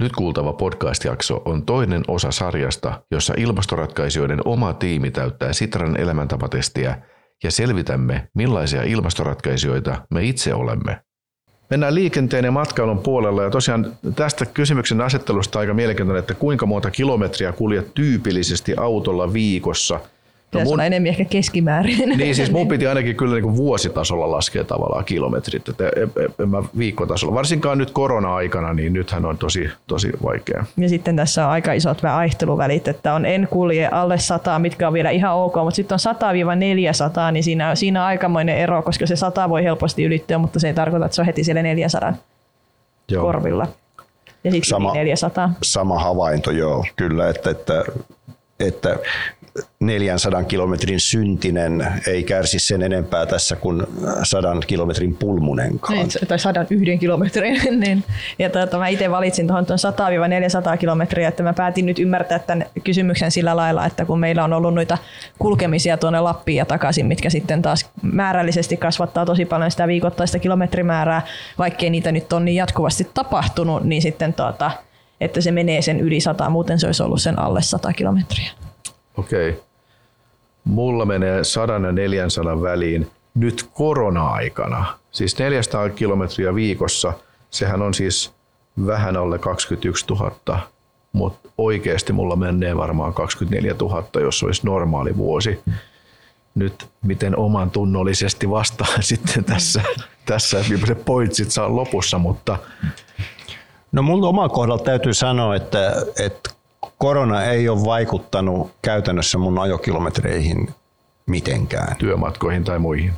Nyt kuultava podcast-jakso on toinen osa sarjasta, jossa ilmastoratkaisijoiden oma tiimi täyttää Sitran elämäntavatestiä ja selvitämme, millaisia ilmastoratkaisijoita me itse olemme. Mennään liikenteen ja matkailun puolella ja tosiaan tästä kysymyksen asettelusta aika mielenkiintoinen, että kuinka monta kilometriä kuljet tyypillisesti autolla viikossa – No mun, enemmän ehkä keskimäärin. Niin siis mun piti ainakin kyllä niin kuin vuositasolla laskea tavallaan kilometrit, että en, en mä viikkotasolla. Varsinkaan nyt korona-aikana, niin nythän on tosi, tosi vaikea. Ja sitten tässä on aika isot vaihteluvälit, että on en kulje alle 100, mitkä on vielä ihan ok, mutta sitten on 100-400, niin siinä, siinä on aikamoinen ero, koska se 100 voi helposti ylittyä, mutta se ei tarkoita, että se on heti siellä 400 joo. korvilla. Ja sitten sama, 400. Sama havainto, joo, kyllä, että, että että 400 kilometrin syntinen ei kärsi sen enempää tässä kuin 100 kilometrin pulmunenkaan. Niin, tai 101 kilometrin. Niin. Ja tuota, mä itse valitsin tuohon 100-400 kilometriä, että mä päätin nyt ymmärtää tämän kysymyksen sillä lailla, että kun meillä on ollut noita kulkemisia tuonne Lappiin ja takaisin, mitkä sitten taas määrällisesti kasvattaa tosi paljon sitä viikoittaista kilometrimäärää, vaikkei niitä nyt on niin jatkuvasti tapahtunut, niin sitten tuota, että se menee sen yli 100, muuten se olisi ollut sen alle 100 kilometriä. Okei. Okay. Mulla menee 100 ja 400 väliin nyt korona-aikana. Siis 400 kilometriä viikossa, sehän on siis vähän alle 21 000, mutta oikeasti mulla menee varmaan 24 000, jos olisi normaali vuosi. Nyt miten oman tunnollisesti vastaan sitten tässä, tässä se pointsit saa lopussa, mutta... No mun oma kohdalla täytyy sanoa, että, että korona ei ole vaikuttanut käytännössä mun ajokilometreihin mitenkään. Työmatkoihin tai muihin?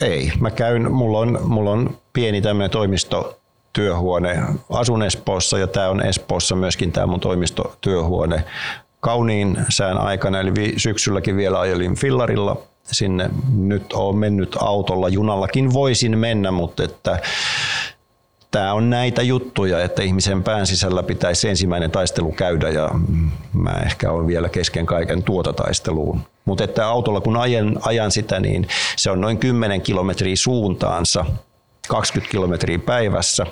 Ei. Mä käyn, mulla on, mulla on pieni tämmöinen toimistotyöhuone. Asun Espoossa ja tämä on Espoossa myöskin tämä mun toimistotyöhuone. Kauniin sään aikana, eli syksylläkin vielä ajelin fillarilla sinne. Nyt on mennyt autolla, junallakin voisin mennä, mutta että tämä on näitä juttuja, että ihmisen pään sisällä pitäisi ensimmäinen taistelu käydä ja mä ehkä olen vielä kesken kaiken tuota taisteluun. Mutta että autolla kun ajan, ajan sitä, niin se on noin 10 kilometriä suuntaansa, 20 kilometriä päivässä,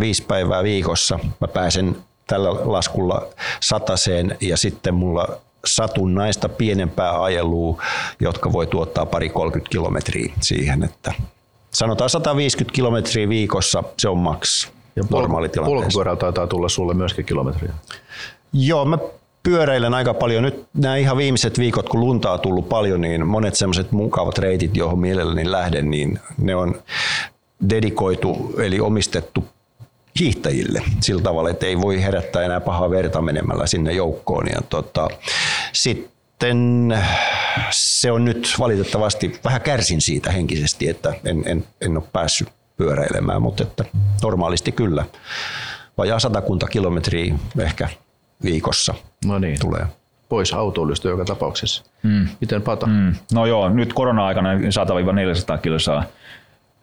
viisi päivää viikossa. Mä pääsen tällä laskulla sataseen ja sitten mulla satunnaista pienempää ajelua, jotka voi tuottaa pari 30 kilometriä siihen, että sanotaan 150 kilometriä viikossa, se on maks ja normaalitilanteessa. Polkupyörällä taitaa tulla sulle myöskin kilometriä. Joo, mä pyöräilen aika paljon. Nyt nämä ihan viimeiset viikot, kun luntaa on tullut paljon, niin monet semmoiset mukavat reitit, johon mielelläni lähden, niin ne on dedikoitu, eli omistettu hiihtäjille sillä tavalla, että ei voi herättää enää pahaa verta menemällä sinne joukkoon. Ja tota, Sitten sitten se on nyt valitettavasti, vähän kärsin siitä henkisesti, että en, en, en ole päässyt pyöräilemään, mutta että normaalisti kyllä. Vajaa satakunta kilometriä ehkä viikossa no niin. tulee. Pois autoilusta joka tapauksessa. Mm. Miten Pata? Mm. No joo, nyt korona-aikana 100-400 kilsaa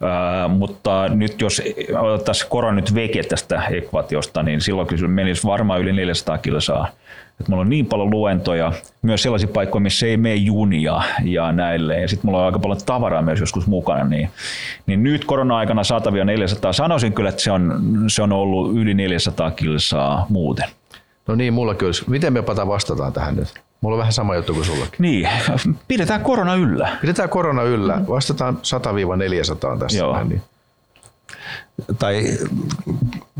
Ää, mutta nyt jos otettaisiin korona nyt veke tästä ekvatiosta, niin silloin kyllä menisi varmaan yli 400 kilsaa. Et mulla on niin paljon luentoja, myös sellaisia paikkoja, missä ei mene junia ja näille. Ja sitten mulla on aika paljon tavaraa myös joskus mukana. Niin, niin nyt korona-aikana 100-400, sanoisin kyllä, että se on, se on ollut yli 400 kilsaa muuten. No niin, mulla kyllä. Miten me pata vastataan tähän nyt? Mulla on vähän sama juttu kuin sullakin. Niin, pidetään korona yllä. Pidetään korona yllä. Vastataan 100-400 tässä. Joo. Näin, niin tai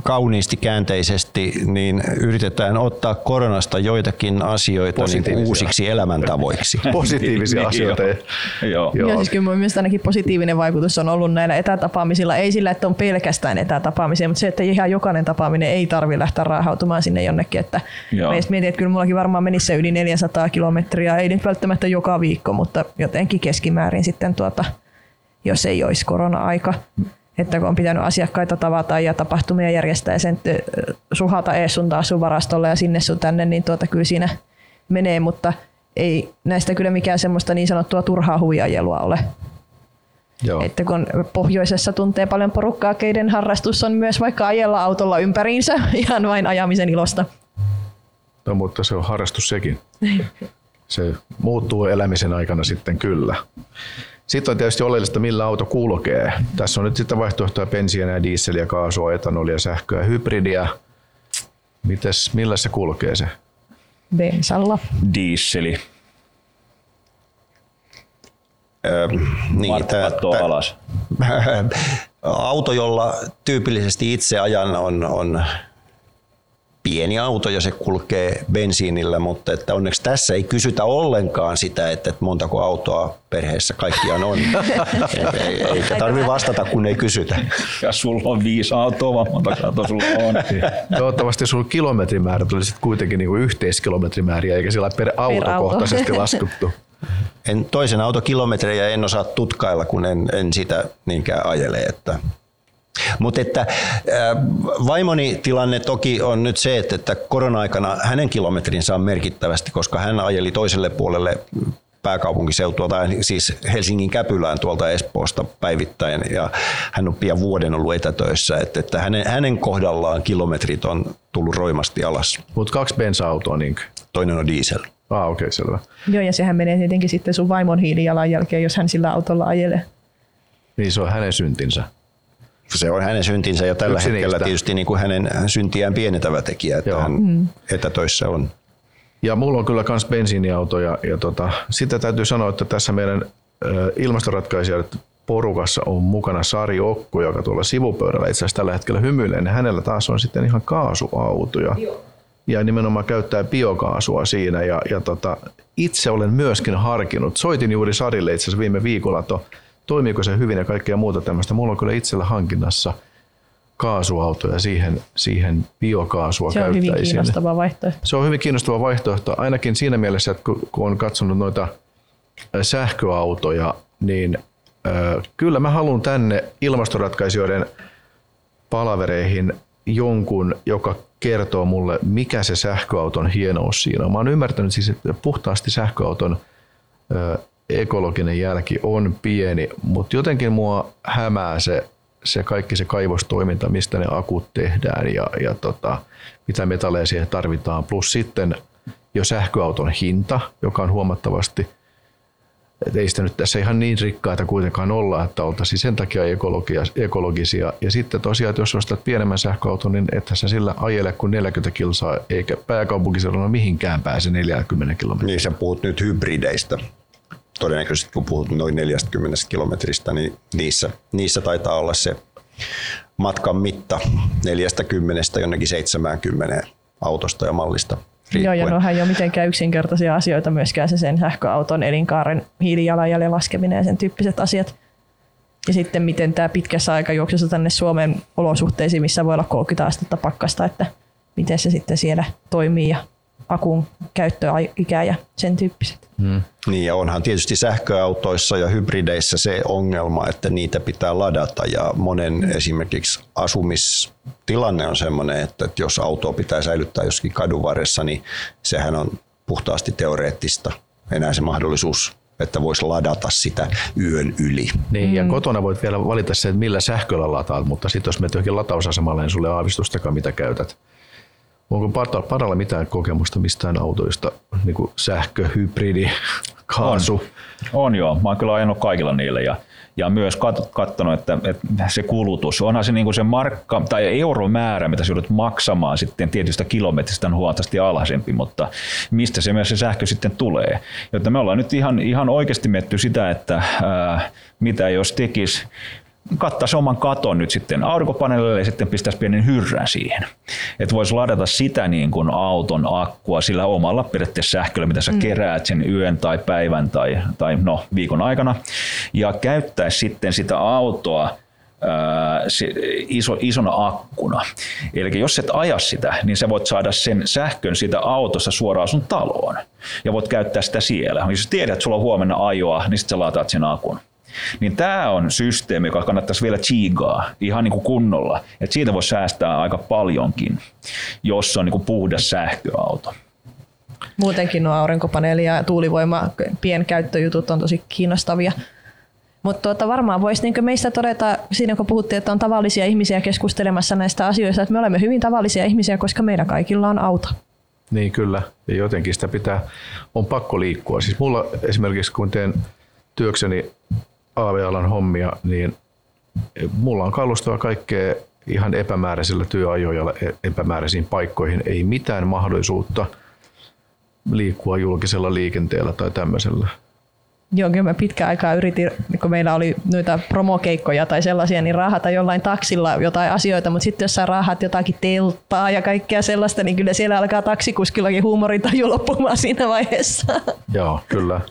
kauniisti käänteisesti, niin yritetään ottaa koronasta joitakin asioita niin uusiksi elämäntavoiksi. Positiivisia niin, asioita. Joo. Joo. Joo. siis kyllä mielestäni ainakin positiivinen vaikutus on ollut näillä etätapaamisilla. Ei sillä, että on pelkästään etätapaamisia, mutta se, että ihan jokainen tapaaminen ei tarvitse lähteä raahautumaan sinne jonnekin. Että meistä mietin, että kyllä mullakin varmaan menisi se yli 400 kilometriä. Ei nyt välttämättä joka viikko, mutta jotenkin keskimäärin sitten tuota, jos ei olisi korona-aika että kun on pitänyt asiakkaita tavata ja tapahtumia järjestää ja sen suhata ees sun taas sun varastolle ja sinne sun tänne, niin tuota kyllä siinä menee, mutta ei näistä kyllä mikään semmoista niin sanottua turhaa huijajelua ole. Joo. Että kun pohjoisessa tuntee paljon porukkaa, keiden harrastus on myös vaikka ajella autolla ympäriinsä ihan vain ajamisen ilosta. No mutta se on harrastus sekin. Se muuttuu elämisen aikana sitten kyllä. Sitten on tietysti oleellista, millä auto kulkee. Tässä on nyt sitten vaihtoehtoja bensiiniä, dieseliä, kaasua, etanolia, sähköä, hybridiä. Mites, millä se kulkee se? Bensalla. Dieseli. Öö, niin, tää, tää, alas. auto, jolla tyypillisesti itse ajan on, on pieni auto ja se kulkee bensiinillä, mutta että onneksi tässä ei kysytä ollenkaan sitä, että montako autoa perheessä kaikkiaan on. Eikä tarvi vastata, kun ei kysytä. Ja sulla on viisi autoa, vaan montako autoa sulla on. Toivottavasti sulla kilometrimäärä tuli sitten kuitenkin niinku yhteiskilometrimääriä, eikä sillä per autokohtaisesti auto. laskuttu. En, toisen autokilometrejä en osaa tutkailla, kun en, en sitä niinkään ajele. Että mutta että vaimoni tilanne toki on nyt se, että, että korona-aikana hänen kilometrinsä on merkittävästi, koska hän ajeli toiselle puolelle pääkaupunkiseutua tai siis Helsingin Käpylään tuolta Espoosta päivittäin ja hän on pian vuoden ollut etätöissä, että, että hänen, hänen kohdallaan kilometrit on tullut roimasti alas. Mutta kaksi bensa-autoa niin Toinen on diesel. Ah, okei, okay, selvä. Joo, ja sehän menee tietenkin sitten sun vaimon hiilijalanjälkeen, jos hän sillä autolla ajelee. Niin se on hänen syntinsä se on hänen syntinsä ja tällä Yksi hetkellä niistä. tietysti niin kuin hänen syntiään pienentävä tekijä, että Joo. hän mm. etätöissä on. Ja mulla on kyllä myös bensiiniauto ja, ja tota, sitten täytyy sanoa, että tässä meidän ilmastoratkaisijat porukassa on mukana Sari Okku, joka tuolla sivupöydällä itse asiassa tällä hetkellä hymyilee, niin hänellä taas on sitten ihan kaasuautoja. Joo. Ja nimenomaan käyttää biokaasua siinä. Ja, ja tota, itse olen myöskin harkinnut, soitin juuri Sarille itse asiassa viime viikolla, että toimiiko se hyvin ja kaikkea muuta tämmöistä. Mulla on kyllä itsellä hankinnassa kaasuauto ja siihen, siihen biokaasua Se on hyvin kiinnostava vaihtoehto. Se on hyvin kiinnostava vaihtoehto, ainakin siinä mielessä, että kun on katsonut noita sähköautoja, niin kyllä mä haluan tänne ilmastoratkaisijoiden palavereihin jonkun, joka kertoo mulle, mikä se sähköauton hienous siinä on. Mä oon ymmärtänyt siis, että puhtaasti sähköauton ekologinen jälki on pieni, mutta jotenkin mua hämää se, se kaikki se kaivostoiminta, mistä ne akut tehdään ja, ja tota, mitä metalleja siihen tarvitaan. Plus sitten jo sähköauton hinta, joka on huomattavasti, että ei sitä nyt tässä ihan niin rikkaita kuitenkaan olla, että oltaisiin sen takia ekologisia. Ja sitten tosiaan, että jos ostat pienemmän sähköauton, niin että sä sillä ajele kuin 40 kilsaa, eikä pääkaupunkiseudulla mihinkään pääse 40 kilometriä. Niin sä puhut nyt hybrideistä todennäköisesti kun puhut noin 40 kilometristä, niin niissä, niissä taitaa olla se matkan mitta 40 jonnekin 70 autosta ja mallista. Riippuen. Joo, ja nohan ei ole mitenkään yksinkertaisia asioita myöskään se sen sähköauton elinkaaren hiilijalanjäljen laskeminen ja sen tyyppiset asiat. Ja sitten miten tämä pitkässä aikajuoksussa tänne Suomen olosuhteisiin, missä voi olla 30 astetta pakkasta, että miten se sitten siellä toimii ja akun käyttöikä ja sen tyyppiset. Hmm. Niin ja onhan tietysti sähköautoissa ja hybrideissä se ongelma, että niitä pitää ladata ja monen hmm. esimerkiksi asumistilanne on sellainen, että jos autoa pitää säilyttää jossakin kadun varressa, niin sehän on puhtaasti teoreettista enää se mahdollisuus että voisi ladata sitä yön yli. Niin, ja mm. kotona voit vielä valita se, että millä sähköllä lataat, mutta sitten jos menet johonkin latausasemalle, niin sulle aavistustakaan, mitä käytät. Onko Padalla mitään kokemusta mistään autoista, niin kuin sähkö, hybridi, kaasu? On, on joo. Mä oon kyllä ajanut kaikilla niille ja, ja myös katsonut, että, että se kulutus, onhan se, niin kuin se markka tai euromäärä, mitä sä joudut maksamaan sitten tietystä kilometristä on huomattavasti alhaisempi, mutta mistä se myös se sähkö sitten tulee. Joten me ollaan nyt ihan, ihan oikeasti mietty sitä, että ää, mitä jos tekisi kattaisi oman katon nyt sitten aurinkopaneelille ja sitten pistäisi pienen hyrrän siihen. Että voisi ladata sitä niin kuin auton akkua sillä omalla periaatteessa sähköllä, mitä sä mm. keräät sen yön tai päivän tai, tai no, viikon aikana. Ja käyttää sitten sitä autoa iso, isona akkuna. Eli jos et aja sitä, niin sä voit saada sen sähkön siitä autossa suoraan sun taloon. Ja voit käyttää sitä siellä. Jos tiedät, että sulla on huomenna ajoa, niin sitten sä lataat sen akun. Niin tämä on systeemi, joka kannattaisi vielä chigaa ihan niin kuin kunnolla. Et siitä voi säästää aika paljonkin, jos on niin kuin puhdas sähköauto. Muutenkin nuo aurinkopaneeli ja tuulivoima pienkäyttöjutut on tosi kiinnostavia. Mutta tuota, varmaan voisi niin meistä todeta, siinä kun puhuttiin, että on tavallisia ihmisiä keskustelemassa näistä asioista, että me olemme hyvin tavallisia ihmisiä, koska meidän kaikilla on auto. Niin kyllä, ja jotenkin sitä pitää, on pakko liikkua. Siis mulla esimerkiksi kun teen työkseni AV-alan hommia, niin mulla on kalustoa kaikkea ihan epämääräisillä työajoilla e- epämääräisiin paikkoihin ei mitään mahdollisuutta liikkua julkisella liikenteellä tai tämmöisellä. Joo, kyllä mä pitkään aikaa yritin, kun meillä oli noita promokeikkoja tai sellaisia, niin rahata jollain taksilla jotain asioita, mutta sitten jos sä rahat jotakin telttaa ja kaikkea sellaista, niin kyllä siellä alkaa taksikuskillakin huumorintaju loppumaan siinä vaiheessa. Joo, kyllä.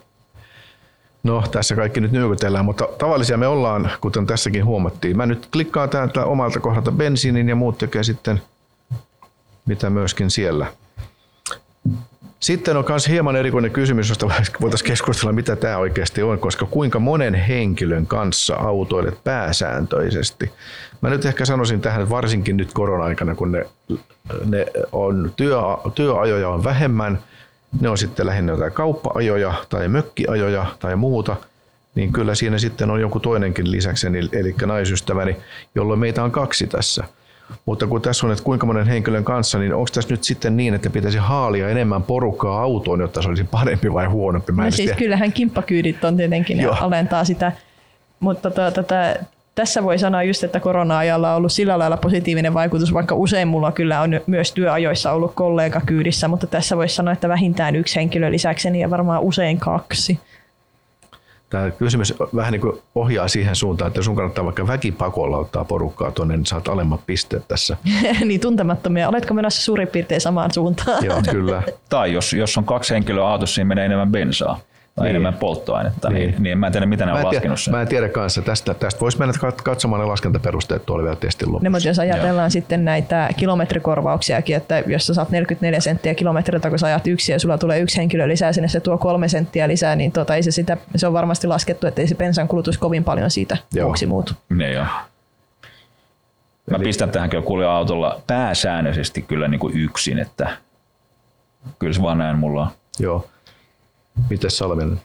No, tässä kaikki nyt nyökytellään, mutta tavallisia me ollaan, kuten tässäkin huomattiin. Mä nyt klikkaan täältä omalta kohdalta bensiinin ja muut tekee sitten mitä myöskin siellä. Sitten on myös hieman erikoinen kysymys, josta voitaisiin keskustella, mitä tämä oikeasti on, koska kuinka monen henkilön kanssa autoilet pääsääntöisesti. Mä nyt ehkä sanoisin tähän, että varsinkin nyt korona-aikana, kun ne, ne on työ, työajoja on vähemmän, ne on sitten lähinnä jotain kauppa-ajoja tai mökkiajoja tai muuta, niin kyllä siinä sitten on joku toinenkin lisäksi, eli naisystäväni, jolloin meitä on kaksi tässä – mutta kun tässä on, että kuinka monen henkilön kanssa, niin onko tässä nyt sitten niin, että pitäisi haalia enemmän porukkaa autoon, jotta se olisi parempi vai huonompi? Mä no siis tiedä. kyllähän kimppakyydit on tietenkin, ja alentaa sitä. Mutta tota, tässä voi sanoa just, että korona-ajalla on ollut sillä lailla positiivinen vaikutus, vaikka usein mulla kyllä on myös työajoissa ollut kollega kyydissä, mutta tässä voisi sanoa, että vähintään yksi henkilö lisäkseni ja varmaan usein kaksi tämä kysymys vähän niin kuin ohjaa siihen suuntaan, että sun kannattaa vaikka väkipakolla ottaa porukkaa tuonne, niin saat alemmat pisteet tässä. niin tuntemattomia. Oletko menossa suurin piirtein samaan suuntaan? Joo, kyllä. tai jos, jos on kaksi henkilöä autossa, niin menee enemmän bensaa tai niin. enemmän polttoainetta, niin, niin, niin mä en tiedä, mitä ne on laskenut sen. Mä en tiedä kanssa. Tästä, tästä voisi mennä katsomaan ne laskentaperusteet tuolla vielä testin lopussa. No, mutta jos ajatellaan Joo. sitten näitä kilometrikorvauksiakin, että jos sä saat 44 senttiä kilometriltä, kun sä ajat yksi ja sulla tulee yksi henkilö lisää sinne, se tuo kolme senttiä lisää, niin tuota, ei se, sitä, se on varmasti laskettu, että ei se bensan kulutus kovin paljon siitä Joo. vuoksi muutu. Ne joo. Mä pistän tähän kyllä kuulee autolla pääsäännöllisesti kyllä niin kuin yksin, että kyllä se vaan näin mulla on. Joo. Miten Salminen?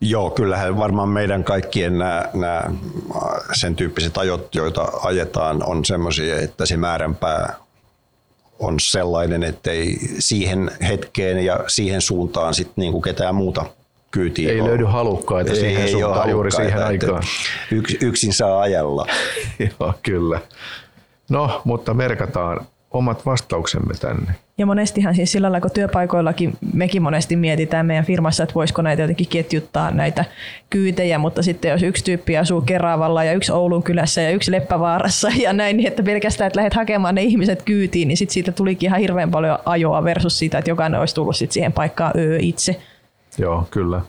Joo, kyllähän varmaan meidän kaikkien nämä, nämä sen tyyppiset ajot, joita ajetaan, on semmoisia, että se määränpää on sellainen, ettei siihen hetkeen ja siihen suuntaan sit niin kuin ketään muuta kyytiä Ei ole. löydy halukkaita ei, siihen ei suuntaan juuri siihen aikaan. Yks, yksin saa ajella. Joo, kyllä. No, mutta merkataan omat vastauksemme tänne. Ja monestihan siis sillä lailla, kun työpaikoillakin mekin monesti mietitään meidän firmassa, että voisiko näitä jotenkin ketjuttaa näitä kyytejä, mutta sitten jos yksi tyyppi asuu Keravalla ja yksi Oulun kylässä ja yksi Leppävaarassa ja näin, niin että pelkästään, että lähdet hakemaan ne ihmiset kyytiin, niin sitten siitä tulikin ihan hirveän paljon ajoa versus siitä, että jokainen olisi tullut sitten siihen paikkaan öö itse. Joo, kyllä.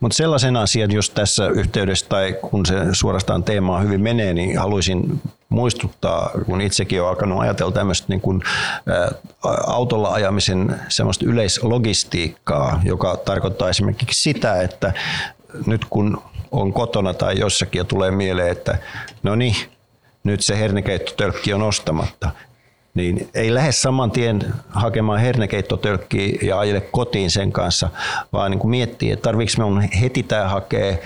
Mutta sellaisen asian, jos tässä yhteydessä tai kun se suorastaan teemaa hyvin menee, niin haluaisin muistuttaa, kun itsekin olen alkanut ajatella tämmöistä niin kuin, ä, autolla ajamisen semmoista yleislogistiikkaa, joka tarkoittaa esimerkiksi sitä, että nyt kun on kotona tai jossakin ja tulee mieleen, että no niin, nyt se hernekeittotölkki on ostamatta, niin ei lähde saman tien hakemaan hernekeittotölkkiä ja ajele kotiin sen kanssa, vaan niin kuin miettii, että tarviiko minun heti tämä hakea,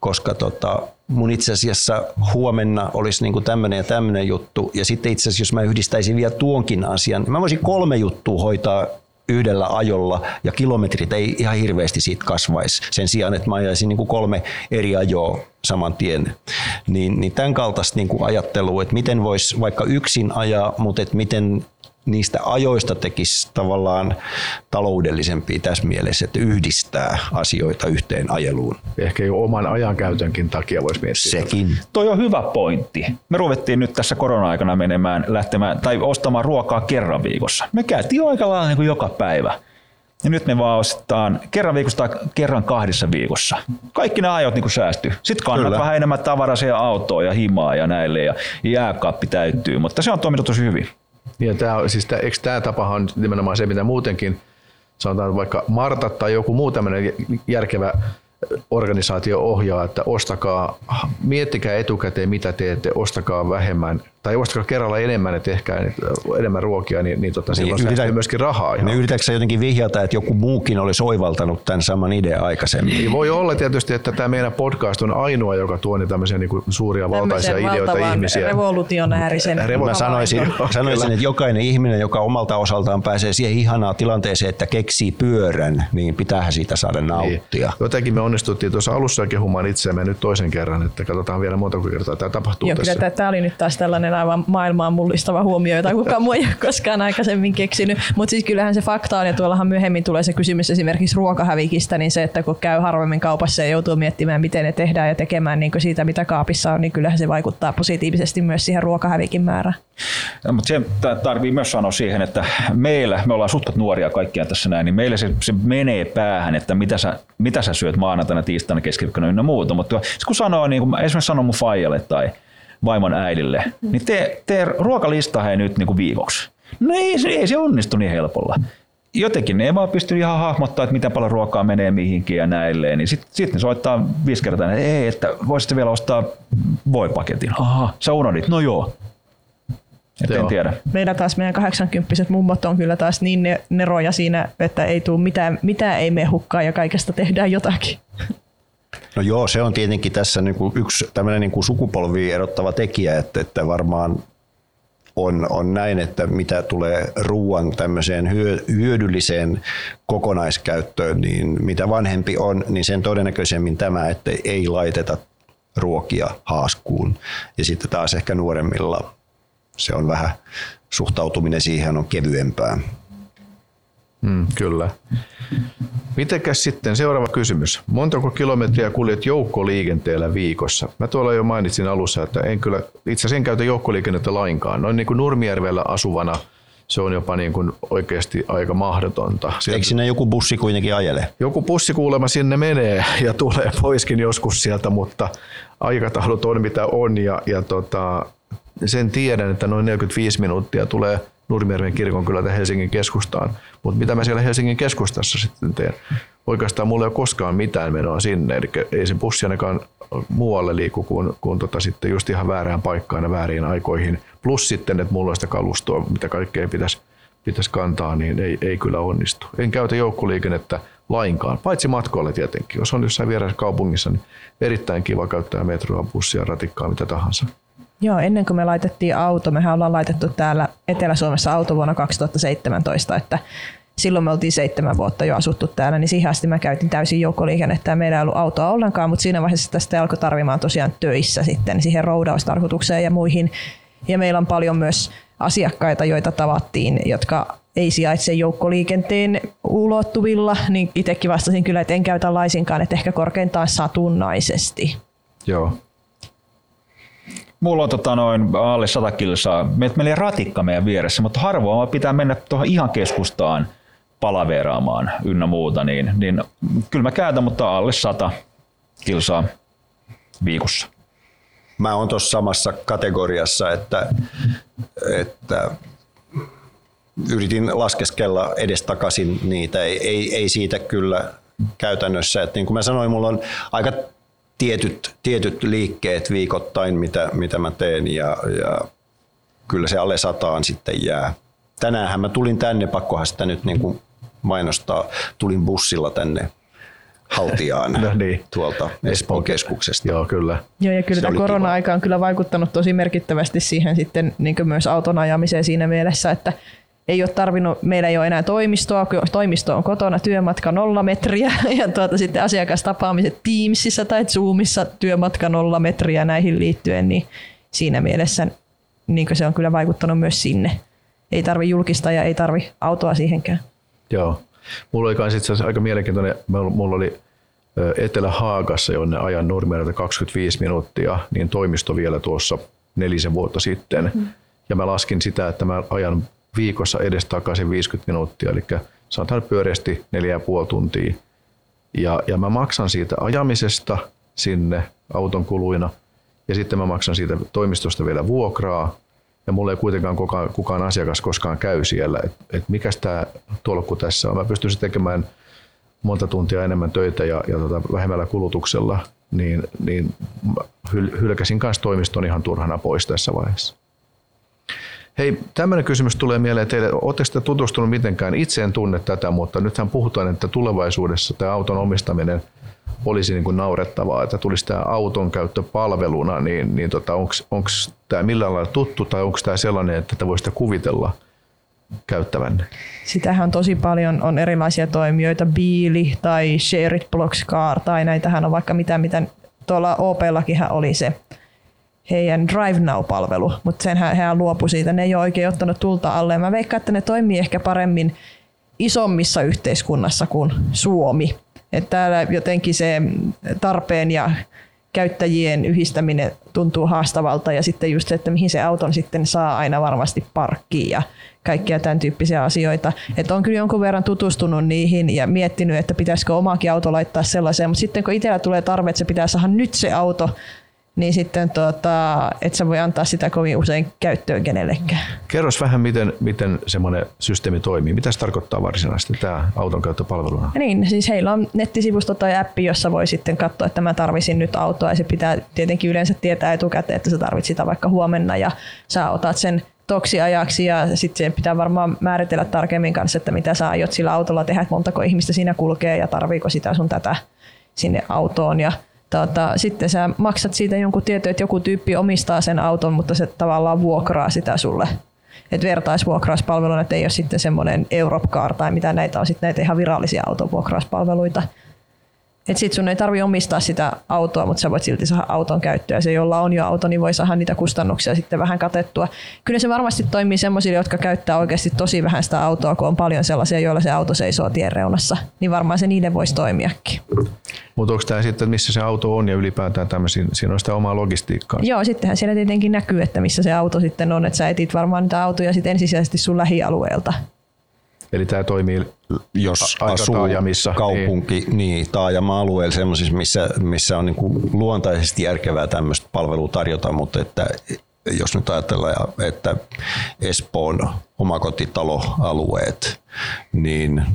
koska tota, mun itse asiassa huomenna olisi niin tämmöinen ja tämmöinen juttu. Ja sitten itse asiassa, jos mä yhdistäisin vielä tuonkin asian, niin mä voisin kolme juttua hoitaa yhdellä ajolla ja kilometrit ei ihan hirveästi siitä kasvaisi sen sijaan, että mä ajaisin niin kuin kolme eri ajoa saman tien. Niin, niin tämän kaltaista niin kuin ajattelua, että miten voisi vaikka yksin ajaa, mutta että miten niistä ajoista tekisi tavallaan taloudellisempia tässä mielessä, että yhdistää asioita yhteen ajeluun. Ehkä jo oman ajankäytönkin takia voisi miettiä. Sekin. Toi on hyvä pointti. Me ruvettiin nyt tässä korona-aikana menemään, lähtemään tai ostamaan ruokaa kerran viikossa. Me käytiin aika lailla niin kuin joka päivä. Ja nyt me vaan ostetaan kerran viikossa tai kerran kahdessa viikossa. Kaikki nämä ajot niin säästyy. Sitten kannat Kyllä. vähän enemmän tavaraa siihen autoon ja himaa ja näille ja jääkaappi täyttyy, mutta se on toiminut tosi hyvin. Ja tämä, siis tämä, eikö tämä tapahan on nimenomaan se, mitä muutenkin sanotaan vaikka Marta tai joku muu tämmöinen järkevä organisaatio ohjaa, että ostakaa, miettikää etukäteen mitä teette, ostakaa vähemmän tai ostakaa kerralla enemmän, että ehkä enemmän ruokia, niin, niin tota, silloin niin, yritä, myöskin rahaa. Ihan. Niin yritätkö jotenkin vihjata, että joku muukin olisi oivaltanut tämän saman idean aikaisemmin? Niin voi olla tietysti, että tämä meidän podcast on ainoa, joka tuo niin tämmöisiä niin kuin suuria valtaisia ideoita ihmisiä. revolutionäärisen. Mä sanoisin, sanoisin, että jokainen ihminen, joka omalta osaltaan pääsee siihen ihanaan tilanteeseen, että keksii pyörän, niin pitäähän siitä saada niin. nauttia. Niin. Jotenkin me onnistuttiin tuossa alussa kehumaan itseämme nyt toisen kerran, että katsotaan vielä monta kertaa tämä tapahtuu Joo, tässä. Kyllä, tämä oli nyt taas tällainen aivan maailmaan mullistava huomio, jota kukaan muu ei ole koskaan aikaisemmin keksinyt. Mutta siis kyllähän se fakta on, ja tuollahan myöhemmin tulee se kysymys esimerkiksi ruokahävikistä, niin se, että kun käy harvemmin kaupassa ja joutuu miettimään, miten ne tehdään ja tekemään niin siitä, mitä kaapissa on, niin kyllähän se vaikuttaa positiivisesti myös siihen ruokahävikin määrään. No, mutta se tarvii myös sanoa siihen, että meillä, me ollaan sutkat nuoria kaikkia tässä näin, niin meillä se, se menee päähän, että mitä sä, mitä sä syöt maanantaina, tiistaina, keskiviikkona ynnä muuta. Mutta kun sanoo, niin kun esimerkiksi sanoo mun faijalle tai vaimon äidille, niin tee, tee ruokalista hei nyt niin kuin viikoksi. No ei, ei se onnistu niin helpolla. Jotenkin ne ei vaan pysty ihan hahmottaa, että miten paljon ruokaa menee mihinkin ja näilleen. Niin sitten sit ne soittaa viisi kertaa, että ei, että voisitte vielä ostaa voipaketin. Aha, sä unohdit. No joo, et en tiedä. Meillä taas meidän 80 mummot on kyllä taas niin neroja siinä, että ei tule mitään, mitään ei mene hukkaan ja kaikesta tehdään jotakin. No joo, se on tietenkin tässä niin kuin yksi tämmöinen niin kuin sukupolvi erottava tekijä, että, että varmaan on, on näin, että mitä tulee ruoan tämmöiseen hyödylliseen kokonaiskäyttöön, niin mitä vanhempi on, niin sen todennäköisemmin tämä, että ei laiteta ruokia haaskuun. Ja sitten taas ehkä nuoremmilla se on vähän, suhtautuminen siihen on kevyempää. Mm, kyllä. Mitenkäs sitten seuraava kysymys. Montako kilometriä kuljet joukkoliikenteellä viikossa? Mä tuolla jo mainitsin alussa, että en kyllä, itse asiassa en käytä joukkoliikennettä lainkaan. Noin niin kuin Nurmijärvellä asuvana se on jopa niin kuin oikeasti aika mahdotonta. Sieltä, Eikö sinne joku bussi kuitenkin ajele? Joku bussi kuulemma sinne menee ja tulee poiskin joskus sieltä, mutta aikataulut on mitä on ja, ja tota, sen tiedän, että noin 45 minuuttia tulee Nurmijärven kirkon kylältä Helsingin keskustaan. Mutta mitä mä siellä Helsingin keskustassa sitten teen? Oikeastaan mulla ei ole koskaan mitään menoa sinne, eli ei se bussi ainakaan muualle liiku kuin, kuin tota sitten just ihan väärään paikkaan ja väärin aikoihin. Plus sitten, että mulla on sitä kalustoa, mitä kaikkea pitäisi, pitäisi kantaa, niin ei, ei kyllä onnistu. En käytä joukkoliikennettä lainkaan, paitsi matkoille tietenkin. Jos on jossain vieressä kaupungissa, niin erittäin kiva käyttää metroa, bussia, ratikkaa, mitä tahansa. Joo, ennen kuin me laitettiin auto, mehän ollaan laitettu täällä Etelä-Suomessa auto vuonna 2017, että silloin me oltiin seitsemän vuotta jo asuttu täällä, niin siihen asti mä käytin täysin joukkoliikennettä ja meillä ei ollut autoa ollenkaan, mutta siinä vaiheessa tästä alkoi tarvimaan tosiaan töissä sitten siihen roudaustarkoitukseen ja muihin. Ja meillä on paljon myös asiakkaita, joita tavattiin, jotka ei sijaitse joukkoliikenteen ulottuvilla, niin itsekin vastasin kyllä, että en käytä laisinkaan, että ehkä korkeintaan satunnaisesti. Joo. Mulla on tota noin alle 100 kilsaa. Meillä menee ratikka meidän vieressä, mutta harvoin pitää mennä tuohon ihan keskustaan palaveraamaan ynnä muuta, niin, niin kyllä mä käytän, mutta alle 100 kilsaa viikossa. Mä oon tuossa samassa kategoriassa, että, että yritin laskeskella edestakaisin niitä. Ei, ei, ei siitä kyllä käytännössä. Että niin kuin mä sanoin, mulla on aika tietyt, tietyt liikkeet viikoittain, mitä, mitä mä teen ja, ja kyllä se alle sataan sitten jää. Tänäänhän mä tulin tänne, pakkohan sitä nyt niin kuin mainostaa, tulin bussilla tänne Haltiaan no niin. tuolta Espoon keskuksesta. Joo, kyllä. Joo, ja kyllä tämä korona-aika on kyllä vaikuttanut tosi merkittävästi siihen sitten niin myös auton ajamiseen siinä mielessä, että ei ole tarvinnut, meillä ei ole enää toimistoa, toimisto on kotona, työmatka nolla metriä ja tuota, sitten asiakastapaamiset Teamsissa tai Zoomissa työmatka nolla metriä näihin liittyen, niin siinä mielessä niin se on kyllä vaikuttanut myös sinne. Ei tarvi julkista ja ei tarvi autoa siihenkään. Joo. Mulla oli itse asiassa aika mielenkiintoinen, mulla oli Etelä-Haagassa, jonne ajan Nurmijärveltä 25 minuuttia, niin toimisto vielä tuossa nelisen vuotta sitten. Mm. Ja mä laskin sitä, että mä ajan viikossa edestakaisin 50 minuuttia, eli sanotaan pyöreästi 4,5 tuntia. Ja, ja mä maksan siitä ajamisesta sinne auton kuluina, ja sitten mä maksan siitä toimistosta vielä vuokraa, ja mulla ei kuitenkaan kukaan, kukaan asiakas koskaan käy siellä, että et mikä tämä tolkku tässä on. Mä pystyisin tekemään monta tuntia enemmän töitä ja, ja tota, vähemmällä kulutuksella, niin, niin hyl, hylkäsin kanssa toimiston ihan turhana pois tässä vaiheessa. Hei, tämmöinen kysymys tulee mieleen teille. Oletteko te tutustunut mitenkään? Itse en tunne tätä, mutta nythän puhutaan, että tulevaisuudessa tämä auton omistaminen olisi niin kuin naurettavaa, että tulisi tämä auton käyttö palveluna, niin, niin tota, onko tämä millään lailla tuttu tai onko tämä sellainen, että te voisitte kuvitella käyttävänne? Sitähän on tosi paljon, on erilaisia toimijoita, Biili tai Share It Blocks Car tai näitähän on vaikka mitä, mitä tuolla OP-lakinhan oli se heidän Drive Now-palvelu, mutta sen hän luopui siitä. Ne ei ole oikein ottanut tulta alle. Mä veikkaan, että ne toimii ehkä paremmin isommissa yhteiskunnassa kuin Suomi. Että täällä jotenkin se tarpeen ja käyttäjien yhdistäminen tuntuu haastavalta ja sitten just se, että mihin se auton sitten saa aina varmasti parkkiin ja kaikkia tämän tyyppisiä asioita. Että on kyllä jonkun verran tutustunut niihin ja miettinyt, että pitäisikö omaakin auto laittaa sellaiseen, mutta sitten kun itsellä tulee tarve, että se pitää saada nyt se auto, niin sitten tuota, et sä voi antaa sitä kovin usein käyttöön kenellekään. Kerros vähän, miten, miten semmoinen systeemi toimii. Mitä se tarkoittaa varsinaisesti tämä auton käyttöpalveluna? Niin, siis heillä on nettisivusto tai appi, jossa voi sitten katsoa, että mä tarvisin nyt autoa ja se pitää tietenkin yleensä tietää etukäteen, että sä tarvitset sitä vaikka huomenna ja sä otat sen toksiajaksi ja sitten pitää varmaan määritellä tarkemmin kanssa, että mitä sä aiot sillä autolla tehdä, että montako ihmistä siinä kulkee ja tarviiko sitä sun tätä sinne autoon ja Tota, sitten sä maksat siitä jonkun tieto, että joku tyyppi omistaa sen auton, mutta se tavallaan vuokraa sitä sulle. Et vertaisvuokrauspalveluna, että ei ole sitten semmoinen Europcar tai mitä näitä on, sitten näitä ihan virallisia autovuokrauspalveluita. Et sit sun ei tarvi omistaa sitä autoa, mutta sä voit silti saada auton käyttöä. Se, jolla on jo auto, niin voi saada niitä kustannuksia sitten vähän katettua. Kyllä se varmasti toimii semmoisille, jotka käyttää oikeasti tosi vähän sitä autoa, kun on paljon sellaisia, joilla se auto seisoo tien reunassa. Niin varmaan se niiden voisi toimiakin. Mutta onko tämä sitten, missä se auto on ja ylipäätään tämmöisiä, siinä on sitä omaa logistiikkaa? Joo, sittenhän siellä tietenkin näkyy, että missä se auto sitten on, että sä etit varmaan niitä autoja sitten ensisijaisesti sun lähialueelta. Eli tämä toimii jos asuu taajamissa, kaupunki, niin, niin taajama-alueella missä, missä on niin kuin luontaisesti järkevää tämmöistä palvelua tarjota, mutta että jos nyt ajatellaan, että Espoon omakotitaloalueet, niin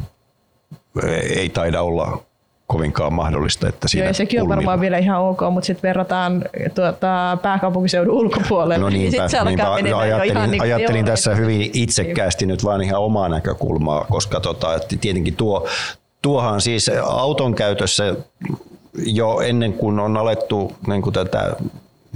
ei taida olla kovinkaan mahdollista, että siinä Joo, ja sekin on varmaan vielä ihan ok, mutta sitten verrataan tuota, pääkaupunkiseudun ulkopuolelle. No niin, niinpä, niin niinpä ajattelin, ihan niin ajattelin tässä hyvin itsekkäästi nyt vaan ihan omaa näkökulmaa, koska tota, tietenkin tuo, tuohan siis auton käytössä jo ennen kuin on alettu niin kuin tätä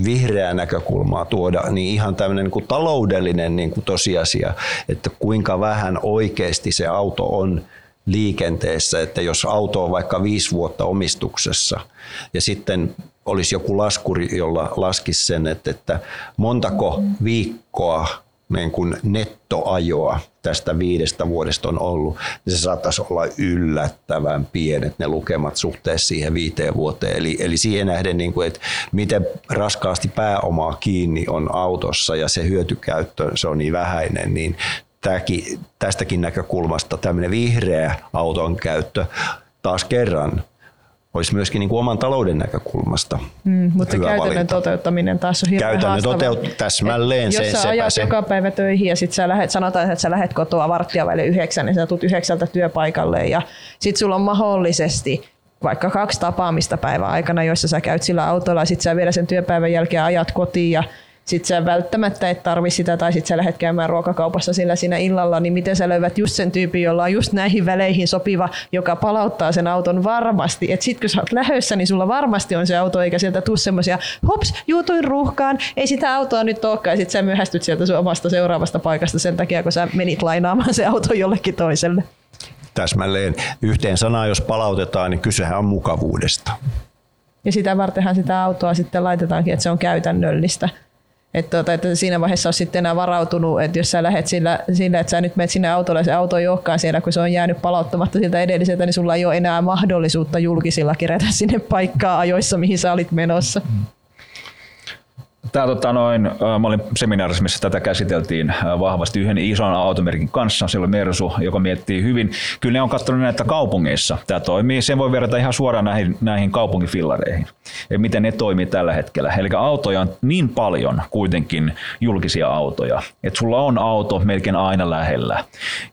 vihreää näkökulmaa tuoda, niin ihan tämmöinen niin kuin taloudellinen niin kuin tosiasia, että kuinka vähän oikeasti se auto on liikenteessä, että jos auto on vaikka viisi vuotta omistuksessa ja sitten olisi joku laskuri, jolla laskisi sen, että, että montako viikkoa niin kuin nettoajoa tästä viidestä vuodesta on ollut, niin se saattaisi olla yllättävän pienet ne lukemat suhteessa siihen viiteen vuoteen. Eli, eli siihen nähden, niin kuin, että miten raskaasti pääomaa kiinni on autossa ja se hyötykäyttö, se on niin vähäinen, niin tämäkin, tästäkin näkökulmasta tämmöinen vihreä auton käyttö taas kerran olisi myöskin niin kuin oman talouden näkökulmasta mm, Mutta hyvä käytännön valinta. toteuttaminen taas on hirveän Käytännön toteut täsmälleen se, Jos sä ajat se. joka päivä töihin ja sitten sä lähet, sanotaan, että sä lähet kotoa varttia välillä yhdeksän, niin sä tulet yhdeksältä työpaikalle ja sitten sulla on mahdollisesti vaikka kaksi tapaamista päivän aikana, joissa sä käyt sillä autolla ja sitten sä vielä sen työpäivän jälkeen ajat kotiin ja sit sä välttämättä et tarvi sitä tai sit sä lähdet käymään ruokakaupassa sillä siinä illalla, niin miten sä löydät just sen tyypin, jolla on just näihin väleihin sopiva, joka palauttaa sen auton varmasti. Et sit kun sä oot lähössä, niin sulla varmasti on se auto, eikä sieltä tuu semmoisia, hops, juutuin ruuhkaan, ei sitä autoa nyt olekaan, ja sit sä myöhästyt sieltä sun omasta seuraavasta paikasta sen takia, kun sä menit lainaamaan se auto jollekin toiselle. Täsmälleen yhteen sanaan, jos palautetaan, niin kysehän on mukavuudesta. Ja sitä vartenhan sitä autoa sitten laitetaankin, että se on käytännöllistä. Että, tuota, että siinä vaiheessa olisi sitten enää varautunut, että jos sä lähdet sillä, sillä että sä nyt menet sinne autolle ja se auto ei olekaan siellä, kun se on jäänyt palauttamatta siltä edelliseltä, niin sulla ei ole enää mahdollisuutta julkisilla kerätä sinne paikkaa ajoissa, mihin sä olit menossa. Mm. Tää, tota, noin, mä olin seminaarissa, missä tätä käsiteltiin vahvasti yhden ison automerkin kanssa. Siellä on Mersu, joka miettii hyvin. Kyllä ne on katsonut näitä kaupungeissa. Tämä toimii. Sen voi verrata ihan suoraan näihin, näihin kaupunkifillareihin. Ja miten ne toimii tällä hetkellä. Eli autoja on niin paljon kuitenkin julkisia autoja, että sulla on auto melkein aina lähellä.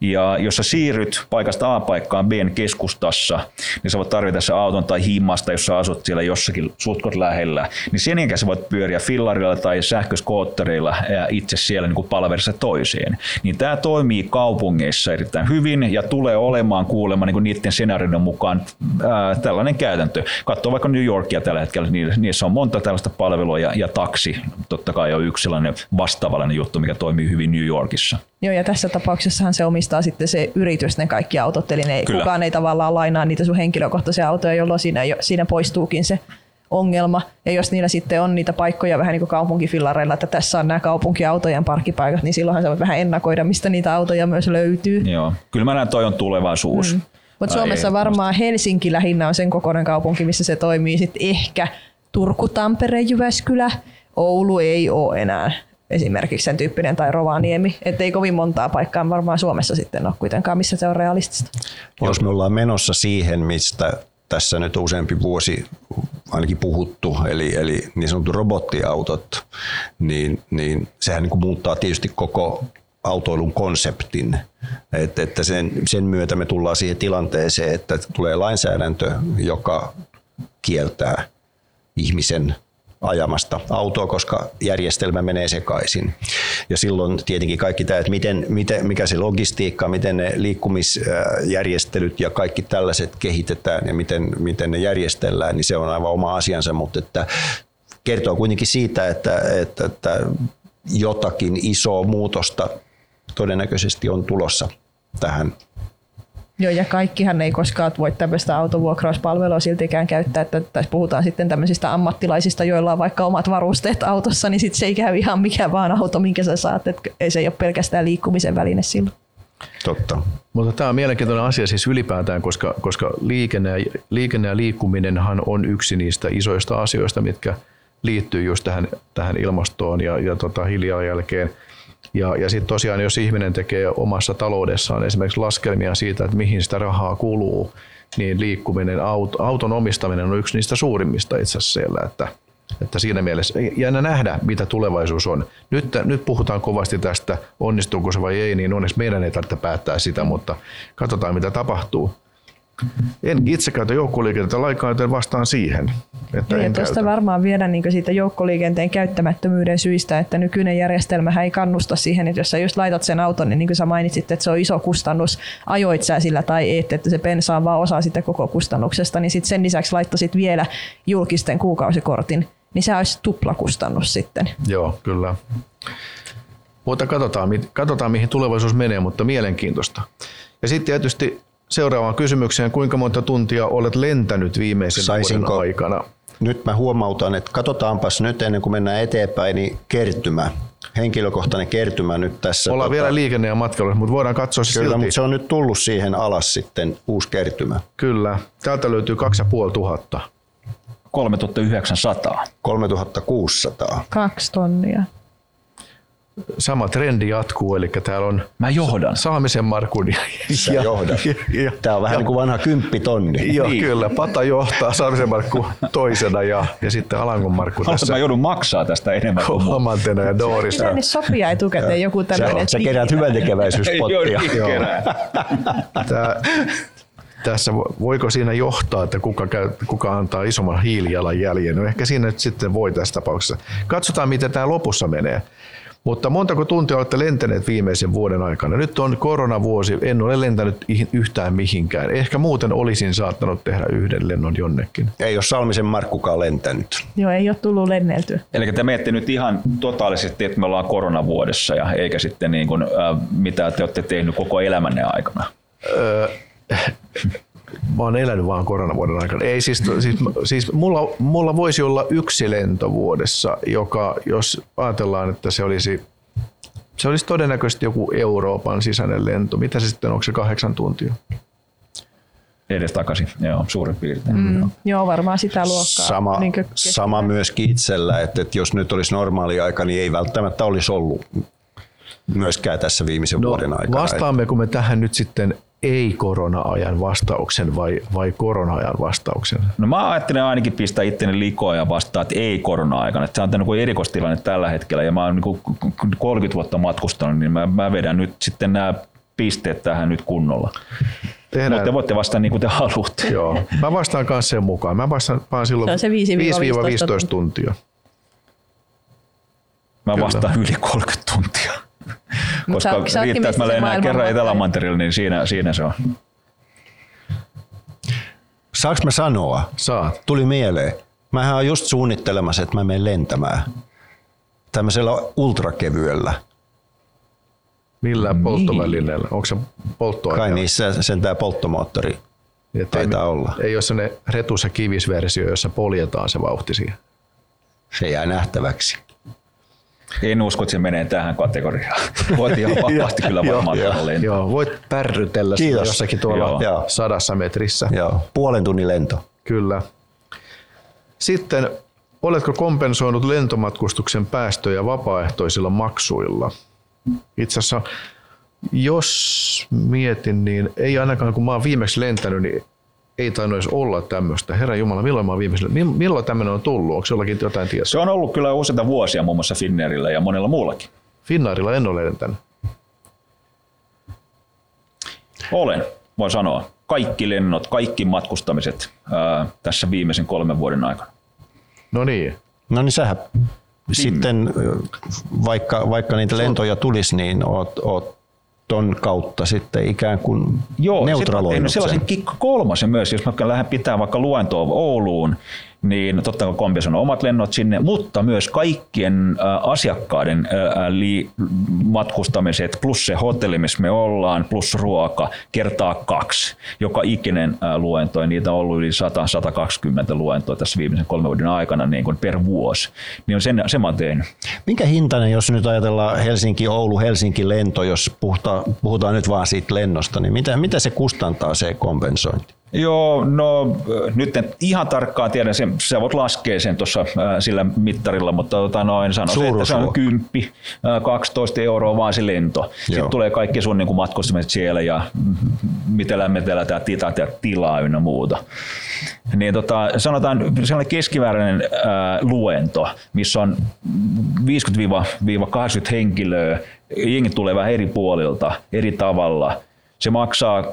Ja jos sä siirryt paikasta A paikkaan B keskustassa, niin sä voit tarvita se auton tai himmasta, jos sä asut siellä jossakin sutkot lähellä. Niin sen jälkeen sä voit pyöriä fillarilla moottorilla tai sähköskootterilla ja itse siellä niin palverissa toiseen. Niin tämä toimii kaupungeissa erittäin hyvin ja tulee olemaan kuulemma niin niiden senaarioiden mukaan ää, tällainen käytäntö. Katso vaikka New Yorkia tällä hetkellä, niin niissä on monta tällaista palvelua ja, ja taksi totta kai on yksi sellainen vastaavallinen juttu, mikä toimii hyvin New Yorkissa. Joo, ja tässä tapauksessahan se omistaa sitten se yritys ne kaikki autot, eli ne, kukaan ei tavallaan lainaa niitä sun henkilökohtaisia autoja, jolloin siinä, siinä poistuukin se ongelma. Ja jos niillä sitten on niitä paikkoja vähän niin kuin kaupunkifillareilla, että tässä on nämä kaupunkiautojen parkkipaikat, niin silloinhan sä voit vähän ennakoida, mistä niitä autoja myös löytyy. Joo, kyllä mä näen, toi on tulevaisuus. Mm. Mutta Suomessa ei, varmaan Helsinki lähinnä on sen kokoinen kaupunki, missä se toimii. Sitten ehkä Turku, Tampere, Jyväskylä, Oulu ei ole enää esimerkiksi sen tyyppinen tai Rovaniemi. Että ei kovin montaa paikkaa varmaan Suomessa sitten ole kuitenkaan, missä se on realistista. Jos me ollaan menossa siihen, mistä tässä nyt useampi vuosi ainakin puhuttu, eli, eli niin sanottu robottiautot, niin, niin sehän niin kuin muuttaa tietysti koko autoilun konseptin. Että, että sen, sen myötä me tullaan siihen tilanteeseen, että tulee lainsäädäntö, joka kieltää ihmisen ajamasta autoa, koska järjestelmä menee sekaisin. Ja silloin tietenkin kaikki tämä, että miten, miten, mikä se logistiikka, miten ne liikkumisjärjestelyt ja kaikki tällaiset kehitetään ja miten, miten ne järjestellään, niin se on aivan oma asiansa, mutta että kertoo kuitenkin siitä, että, että, että jotakin isoa muutosta todennäköisesti on tulossa tähän Joo, ja kaikkihan ei koskaan voi tämmöistä autovuokrauspalvelua siltikään käyttää, että tässä puhutaan sitten tämmöisistä ammattilaisista, joilla on vaikka omat varusteet autossa, niin sitten se ei käy ihan mikä vaan auto, minkä sä saat, että ei se ei ole pelkästään liikkumisen väline silloin. Totta. Mutta tämä on mielenkiintoinen asia siis ylipäätään, koska, koska liikenne, ja, liikenne ja liikkuminenhan on yksi niistä isoista asioista, mitkä liittyy just tähän, tähän ilmastoon ja, ja tota hiilijalanjälkeen. Ja, ja sitten tosiaan, jos ihminen tekee omassa taloudessaan esimerkiksi laskelmia siitä, että mihin sitä rahaa kuluu, niin liikkuminen, auton omistaminen on yksi niistä suurimmista itse asiassa siellä, että, että siinä mielessä jännä nähdä, mitä tulevaisuus on. Nyt, nyt puhutaan kovasti tästä, onnistuuko se vai ei, niin onneksi meidän ei tarvitse päättää sitä, mutta katsotaan mitä tapahtuu. En itse käytä joukkoliikennettä lainkaan, joten vastaan siihen. Että niin, tuosta varmaan vielä niin siitä joukkoliikenteen käyttämättömyyden syistä, että nykyinen järjestelmä ei kannusta siihen, että jos sä just laitat sen auton, niin, niin kuin sä mainitsit, että se on iso kustannus, ajoit sä sillä tai et, että se bensa on vaan osa sitä koko kustannuksesta, niin sit sen lisäksi laittasit vielä julkisten kuukausikortin, niin se olisi tuplakustannus sitten. Joo, kyllä. Mutta katsotaan, katsotaan, mihin tulevaisuus menee, mutta mielenkiintoista. Ja sitten tietysti seuraavaan kysymykseen. Kuinka monta tuntia olet lentänyt viimeisen Saisinko, vuoden aikana? Nyt mä huomautan, että katsotaanpas nyt ennen kuin mennään eteenpäin, niin kertymä. Henkilökohtainen kertymä nyt tässä. Ollaan tota, vielä liikenne- ja matkailu, mutta voidaan katsoa se Kyllä, silti. mutta se on nyt tullut siihen alas sitten, uusi kertymä. Kyllä. Täältä löytyy 2500. 3900. 3600. Kaksi tonnia sama trendi jatkuu, eli täällä on Mä johdan. Saamisen Markun. Ja, ja, johdat. Ja, Tämä on vähän ja, niin kuin vanha kymppitonni. Joo, niin. kyllä. Pata johtaa Saamisen Markku toisena ja, ja sitten Alangon Markku tässä. Mä joudun maksaa tästä enemmän kuin Kolmantena ja Doorissa. Pitäisi sopia etukäteen joku tämmöinen. Sä, sä kerät hyvän tekeväisyyspottia. Joo, Tää, tässä voiko siinä johtaa, että kuka, käy, kuka antaa isomman hiilijalanjäljen? No ehkä siinä nyt sitten voi tässä tapauksessa. Katsotaan, miten tämä lopussa menee. Mutta montako tuntia olette lentäneet viimeisen vuoden aikana? Nyt on koronavuosi, en ole lentänyt yhtään mihinkään. Ehkä muuten olisin saattanut tehdä yhden lennon jonnekin. Ei ole Salmisen Markkukaan lentänyt. Joo, ei ole tullut lenneltyä. Eli te miette nyt ihan totaalisesti, että me ollaan koronavuodessa ja eikä sitten niin kuin, äh, mitä te olette tehnyt koko elämänne aikana? Öö, mä oon elänyt vaan koronavuoden aikana. Ei, siis, siis, siis mulla, mulla voisi olla yksi lento vuodessa, joka, jos ajatellaan, että se olisi, se olisi todennäköisesti joku Euroopan sisäinen lento. Mitä se sitten, onko se kahdeksan tuntia? edes takaisin, joo, suurin piirtein. Mm, joo. joo, varmaan sitä luokkaa. Sama, niin sama myöskin itsellä, että, että jos nyt olisi normaali aika, niin ei välttämättä olisi ollut myöskään tässä viimeisen no, vuoden aikana. Vastaammeko me tähän nyt sitten ei-korona-ajan vastauksen vai, vai korona-ajan vastauksen? No mä ajattelen ainakin pistää itteni likoa ja vastaa, että ei korona-aikana. Että se on niin erikoistilanne tällä hetkellä ja mä oon niin 30 vuotta matkustanut, niin mä, mä vedän nyt sitten nämä pisteet tähän nyt kunnolla. Tehdään. Mutta te voitte vastata niin kuin te haluatte. Joo. Mä vastaan kanssa sen mukaan. Mä vastaan vaan silloin se 5-15 tuntia. Mä Kyllä. vastaan yli 30 tuntia. Koska sä, riittää, että mä lennään kerran Etelämantereella, niin siinä, siinä se on. Saanko mä sanoa? Saa. Tuli mieleen. Mähän on just suunnittelemassa, että mä menen lentämään tämmöisellä ultrakevyellä. Millä niin. polttovälineellä? Onko se polttoaine? Kai niissä sentään polttomoottori Taitaa ei, olla. Ei ole sellainen retus- ja kivisversio, jossa poljetaan se vauhti siihen. Se jää nähtäväksi. En usko, että se menee tähän kategoriaan. Voit ihan vapaasti kyllä varmaan joo, lentoon. joo, voit pärrytellä siinä Kiitos. jossakin tuolla Joo. sadassa metrissä. Joo, puolen tunnin lento. Kyllä. Sitten, oletko kompensoinut lentomatkustuksen päästöjä vapaaehtoisilla maksuilla? Itse asiassa, jos mietin, niin ei ainakaan kun mä oon viimeksi lentänyt, niin ei tainnut edes olla tämmöistä. Herra Jumala, milloin mä mill- milloin tämmöinen on tullut? Onko jollakin jotain tietoa? Se on ollut kyllä useita vuosia muun muassa Finnairilla ja monella muullakin. Finnairilla en ole lentänyt. Olen, voin sanoa. Kaikki lennot, kaikki matkustamiset ää, tässä viimeisen kolmen vuoden aikana. No niin, No niin sähän sitten, ö, vaikka, vaikka niitä lentoja tulisi, niin oot, oot ton kautta sitten ikään kuin Joo, mä neutraloinut tehnyt sellaisen sen. kikka kolmasen myös, jos mä lähden pitää vaikka luentoa Ouluun, niin totta kai kompensoin omat lennot sinne, mutta myös kaikkien asiakkaiden matkustamiset plus se hotelli, missä me ollaan, plus ruoka, kertaa kaksi. Joka ikinen luento, ja niitä on ollut yli 100-120 luentoa tässä viimeisen kolmen vuoden aikana niin kuin per vuosi. Niin on sen, sen mä oon. Minkä hintainen, jos nyt ajatellaan Helsinki-Oulu-Helsinki-lento, jos puhutaan, puhutaan nyt vaan siitä lennosta, niin mitä, mitä se kustantaa se kompensointi? Joo, no nyt en ihan tarkkaan tiedä, sen, sä voit laskea sen tuossa sillä mittarilla, mutta tota noin sanoisin, että se on Suuruusluokka. 10, 12 euroa vaan se lento. Sitten Joo. tulee kaikki sun niin matkustamiset siellä ja miten lämmitellä tämä titat ja tilaa ynnä muuta. Niin tota, sanotaan sellainen keskimääräinen ää, luento, missä on 50-80 henkilöä, jengi tulee vähän eri puolilta, eri tavalla – se maksaa 35-50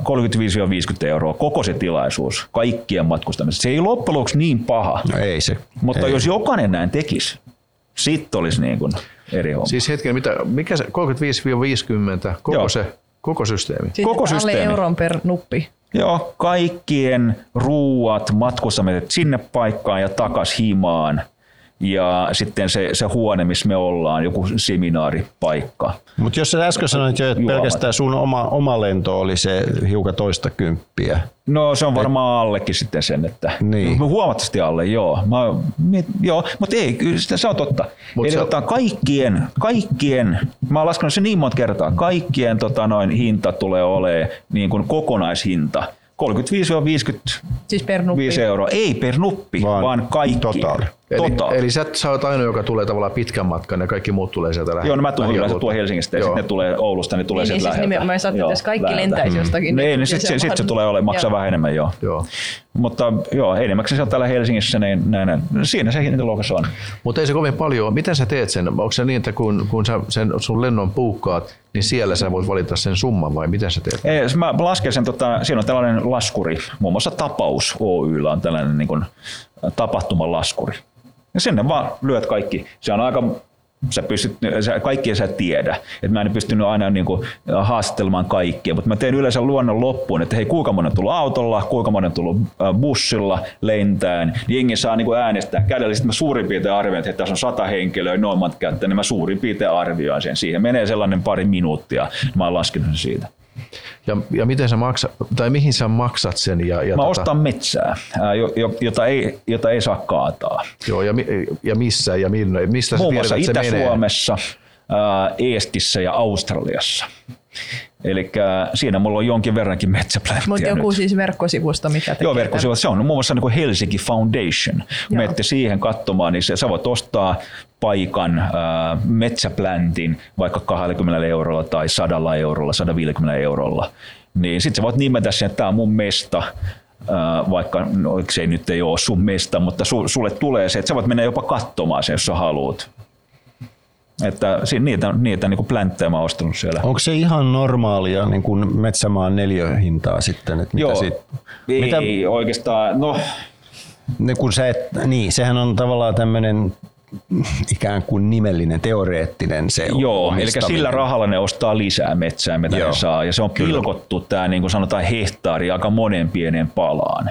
euroa koko se tilaisuus, kaikkien matkustamisesta. Se ei loppujen lopuksi niin paha, No ei se. mutta ei. jos jokainen näin tekisi, sitten olisi niin kuin eri homma. siis hetken, mitä, mikä se 35-50, koko Joo. se, koko systeemi? Sitten Koko alle systeemi. euron per nuppi. Joo, kaikkien ruuat, matkustamiset sinne paikkaan ja takas himaan. Ja sitten se, se huone, missä me ollaan, joku seminaaripaikka. Mutta jos sä äsken sanoit jo, että Juomat. pelkästään sun oma, oma lento oli se hiukan toista kymppiä. No se on varmaan allekin sitten sen, että Niin. huomattavasti alle, joo. Mä, mit, joo mutta ei, kyllä sitä, se on totta. Mut Eli se- tota, kaikkien, kaikkien, mä oon laskenut sen niin monta kertaa, kaikkien tota, noin, hinta tulee olemaan niin kuin kokonaishinta. 35-55 Siis per nuppi. euroa. Ei per nuppi, Vaan vaan, kaikki. totaali. Eli, Totaali. eli sä, sä oot ainoa, joka tulee tavallaan pitkän matkan ja kaikki muut tulee sieltä lähi- Joo, no mä tulen yleensä tuon Helsingistä ja Joo. sitten ne tulee Oulusta, niin tulee Niin, niin sieltä siis läheltä. nimenomaan, jos ajattelet, Joo, jos kaikki läheltä. lentäisi jostakin, Niin, niin niin se sitten sit, sit se tulee olemaan maksaa Joo. vähän enemmän, joo. Joo. Mutta joo, enimmäkseen se on täällä Helsingissä, niin näin, näin. siinä se hintaluokassa on. Mutta ei se kovin paljon ole. Miten sä teet sen? Onko se niin, että kun, kun sä sen sun lennon puukkaat, niin siellä sä voit valita sen summan vai miten sä teet? Ei, mä lasken sen, tota, siinä on tällainen laskuri, muun muassa Tapaus Oyllä on tällainen niin kuin, tapahtumalaskuri. Ja sinne vaan lyöt kaikki. Se on aika sä pystyt, sä, kaikkia sä tiedä. Et mä en pystynyt aina niin kuin, haastattelemaan kaikkia, mutta mä teen yleensä luonnon loppuun, että hei kuinka monen on tullut autolla, kuinka monen on tullut äh, bussilla, lentään. Niin jengi saa niin kuin äänestää kädellä. Sitten mä suurin piirtein arvioin, että tässä on sata henkilöä, noin käyttä, niin mä suurin piirtein arvioin sen. Siihen menee sellainen pari minuuttia, mä oon laskenut sen siitä. Ja, ja miten sä maksat, tai mihin sä maksat sen? Ja, ja Mä ostan metsää, ää, jo- jo- jota ei, jota ei saa kaataa. Joo, ja, ja missä ja minne, mistä sä Muun tiedät, muassa että se menee? Itä-Suomessa, Eestissä ja Australiassa. Eli siinä mulla on jonkin verrankin metsäplänttiä Mutta nyt. joku siis verkkosivusto, mikä tekee Joo, verkkosivu. Se on muun muassa niin Helsinki Foundation. Kun Joo. menette siihen katsomaan, niin se, sä voit ostaa paikan ää, metsäpläntin vaikka 20 eurolla tai 100 eurolla, 150 eurolla. Niin sit sä voit nimetä sen, että tämä on mun mesta, vaikka no, se ei nyt ei ole sun mesta, mutta su, sulle tulee se, että sä voit mennä jopa katsomaan sen, jos sä haluat. Että niitä, niitä niin kuin plänttejä mä oon ostanut siellä. Onko se ihan normaalia niin kuin metsämaan neliöhintaa sitten? Että mitä Joo, siitä, ei mitä, oikeastaan, no ne, kun sä et, niin, sehän on tavallaan tämmöinen ikään kuin nimellinen, teoreettinen se Joo, eli sillä rahalla ne ostaa lisää metsää, mitä Joo, ne saa. Ja se on kyllä. pilkottu tämä niin kuin sanotaan hehtaari aika monen pienen palaan.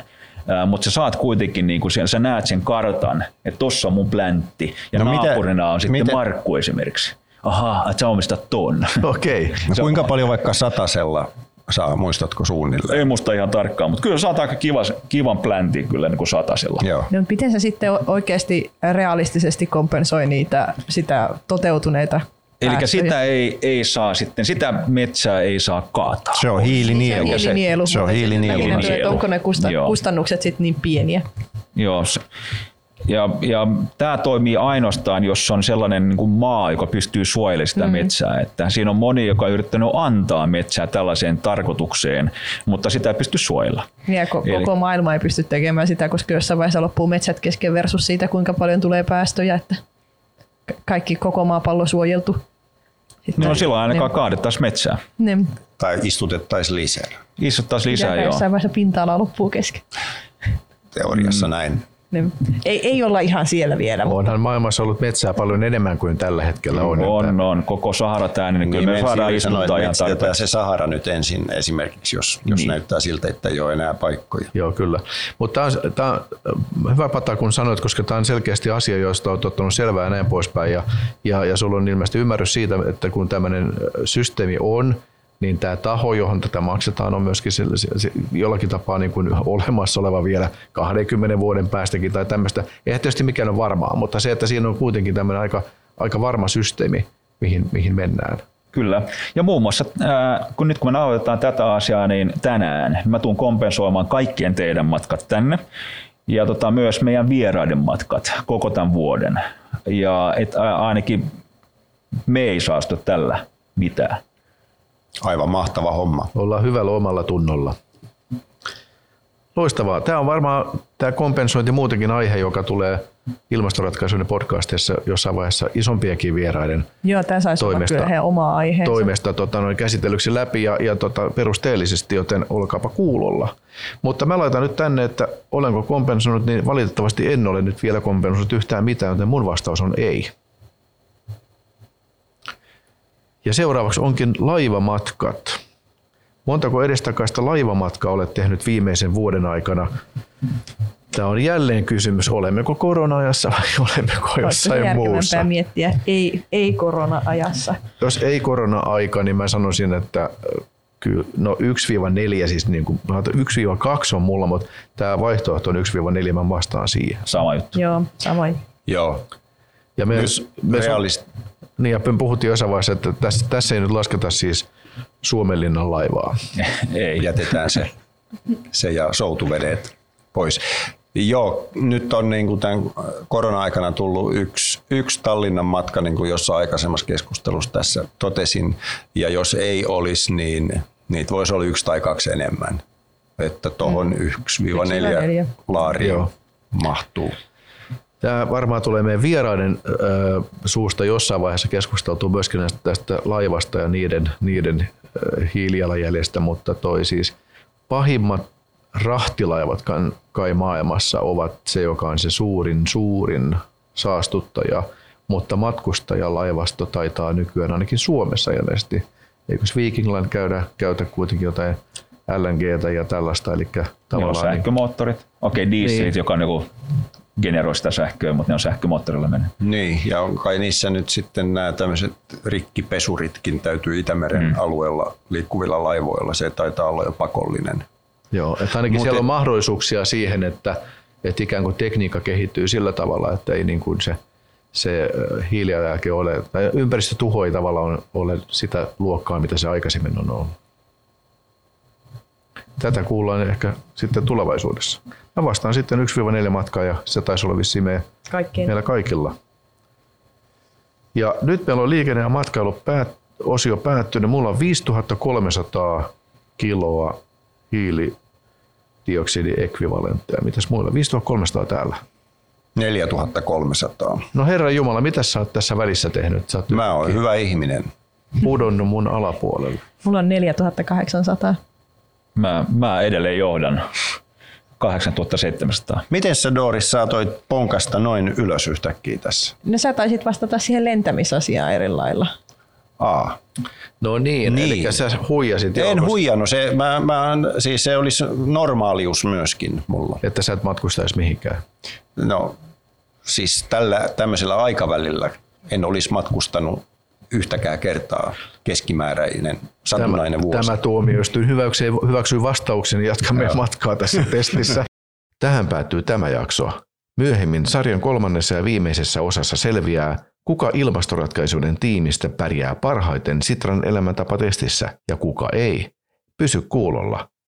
Mutta sä saat kuitenkin, niin kuin sä näet sen kartan, että tossa on mun pläntti ja No no mitä- naapurina on sitten miten- Markku esimerkiksi. Ahaa, että sä omistat ton. Okei. No Se on- kuinka paljon vaikka satasella saa, muistatko suunnilleen? Ei muista ihan tarkkaan, mutta kyllä saat aika kiva, kivan pläntin kyllä niin kuin satasella. Joo. No, miten se sitten oikeasti realistisesti kompensoi niitä sitä toteutuneita Eli sitä ei, ei saa sitten, sitä metsää ei saa kaataa. Se on hiilinielu. Se on hiilinielu. Se on hiilinielu. hiilinielu. Onko ne kustannukset sitten niin pieniä? Joo, ja, ja tämä toimii ainoastaan, jos on sellainen niin kuin maa, joka pystyy suojelemaan sitä mm. metsää. Että siinä on moni, joka on yrittänyt antaa metsää tällaiseen tarkoitukseen, mutta sitä ei pysty suojella. Ja ko- Eli... koko maailma ei pysty tekemään sitä, koska jossain vaiheessa loppuu metsät kesken versus siitä, kuinka paljon tulee päästöjä, että kaikki koko maapallo suojeltu. Sitten no silloin ainakaan ne... kaadettaisiin metsää. Ne. Tai istutettaisiin lisää. Istuttaisiin lisää, joo. Jossain vaiheessa pinta-ala loppuu kesken. Teoriassa mm. näin. Niin. Ei, ei olla ihan siellä vielä. Onhan mutta... maailmassa ollut metsää paljon enemmän kuin tällä hetkellä on. On, että... on. Koko Sahara tämä, niin, kyllä me saadaan istuttaa ihan se Sahara nyt ensin esimerkiksi, jos, jos niin. näyttää siltä, että ei ole enää paikkoja. Joo, kyllä. Mutta tämä on, tämä on hyvä pata, kun sanoit, koska tämä on selkeästi asia, josta olet ottanut selvää ja näin poispäin. Ja, ja, ja sulla on ilmeisesti ymmärrys siitä, että kun tämmöinen systeemi on, niin tämä taho, johon tätä maksetaan, on myöskin jollakin tapaa niin kuin olemassa oleva vielä 20 vuoden päästäkin tai tämmöistä. Ei tietysti mikään ole varmaa, mutta se, että siinä on kuitenkin tämmöinen aika, aika varma systeemi, mihin, mihin mennään. Kyllä. Ja muun muassa, kun nyt kun me nauhoitetaan tätä asiaa, niin tänään niin mä tuun kompensoimaan kaikkien teidän matkat tänne ja tota, myös meidän vieraiden matkat koko tämän vuoden. Ja et ainakin me ei saastu tällä mitään. Aivan mahtava homma. Ollaan hyvällä omalla tunnolla. Loistavaa. Tämä on varmaan tämä kompensointi muutenkin aihe, joka tulee ilmastoratkaisujen podcastissa jossain vaiheessa isompienkin vieraiden Joo, tämä saisi toimesta, olla kyllä oma aiheensa. toimesta tota, noin käsitellyksi läpi ja, ja tota, perusteellisesti, joten olkaapa kuulolla. Mutta mä laitan nyt tänne, että olenko kompensoinut, niin valitettavasti en ole nyt vielä kompensoinut yhtään mitään, joten mun vastaus on ei. Ja seuraavaksi onkin laivamatkat. Montako edestakaista laivamatkaa olet tehnyt viimeisen vuoden aikana? Tämä on jälleen kysymys, olemmeko korona-ajassa vai olemmeko jossain muussa? miettiä, ei, ei korona-ajassa. Jos ei korona-aika, niin mä sanoisin, että kyllä, no 1-4, siis niin kuin, 1-2 on mulla, mutta tämä vaihtoehto on 1-4, mä vastaan siihen. Sama juttu. Joo, sama. Joo. Ja myös, myös realist, niin ja puhuttiin jossain vaiheessa, että tässä, tässä ei nyt lasketa siis Suomenlinnan laivaa. ei. Jätetään se, se ja soutuvedet pois. Joo, nyt on niin kuin tämän korona-aikana tullut yksi, yksi Tallinnan matka, niin kuin jossain aikaisemmassa keskustelussa tässä totesin. Ja jos ei olisi, niin niitä voisi olla yksi tai kaksi enemmän. Että tuohon mm. 1-4 laaria mahtuu. Tämä varmaan tulee meidän vieraiden suusta jossain vaiheessa keskusteltua myöskin näistä, tästä laivasta ja niiden, niiden hiilijalanjäljestä, mutta toi siis pahimmat rahtilaivat kai maailmassa ovat se, joka on se suurin, suurin saastuttaja, mutta matkustajalaivasto taitaa nykyään ainakin Suomessa ilmeisesti. Eikös Viking Line käydä, käytä kuitenkin jotain LNGtä ja tällaista, eli tavallaan... Joo, sähkömoottorit. Okei, okay, dieselit, niin. joka on joku generoi sitä sähköä, mutta ne on sähkömoottorilla mennyt. Niin, ja on kai niissä nyt sitten nämä tämmöiset rikkipesuritkin täytyy Itämeren mm. alueella liikkuvilla laivoilla. Se taitaa olla jo pakollinen. Joo, että ainakin Mut siellä on mahdollisuuksia siihen, että, että ikään kuin tekniikka kehittyy sillä tavalla, että ei niin kuin se, se hiilijalanjälki ole, tai ympäristötuho ei tavallaan ole sitä luokkaa, mitä se aikaisemmin on ollut. Tätä kuullaan ehkä sitten tulevaisuudessa. Mä vastaan sitten 1-4 matkaa ja se taisi olla vissiin meidän, meillä kaikilla. Ja nyt meillä on liikenne- ja matkailu päät, osio päättynyt. Mulla on 5300 kiloa hiilidioksidiekvivalentteja. Mitäs muilla? 5300 täällä. 4300. No herra Jumala, mitä sä oot tässä välissä tehnyt? Sä Mä oon hyvä ihminen. Pudonnut mun alapuolelle. Mulla on 4800. Mä, mä edelleen johdan. 8700. Miten sä Doris saatoit ponkasta noin ylös yhtäkkiä tässä? No sä taisit vastata siihen lentämisasiaan eri lailla. Aa. No niin, niin. eli sä huijasit. En joukosta. huijannut, se, mä, mä, siis se olisi normaalius myöskin mulla. Että sä et matkustaisi mihinkään? No siis tällä tämmöisellä aikavälillä en olisi matkustanut yhtäkään kertaa keskimääräinen satunnainen tämä, vuosi. Tämä tuomioistuin hyväksyy, hyväksyy vastauksen ja jatkamme Joo. matkaa tässä testissä. Tähän päättyy tämä jakso. Myöhemmin sarjan kolmannessa ja viimeisessä osassa selviää, kuka ilmastoratkaisuiden tiimistä pärjää parhaiten Sitran elämäntapatestissä ja kuka ei. Pysy kuulolla.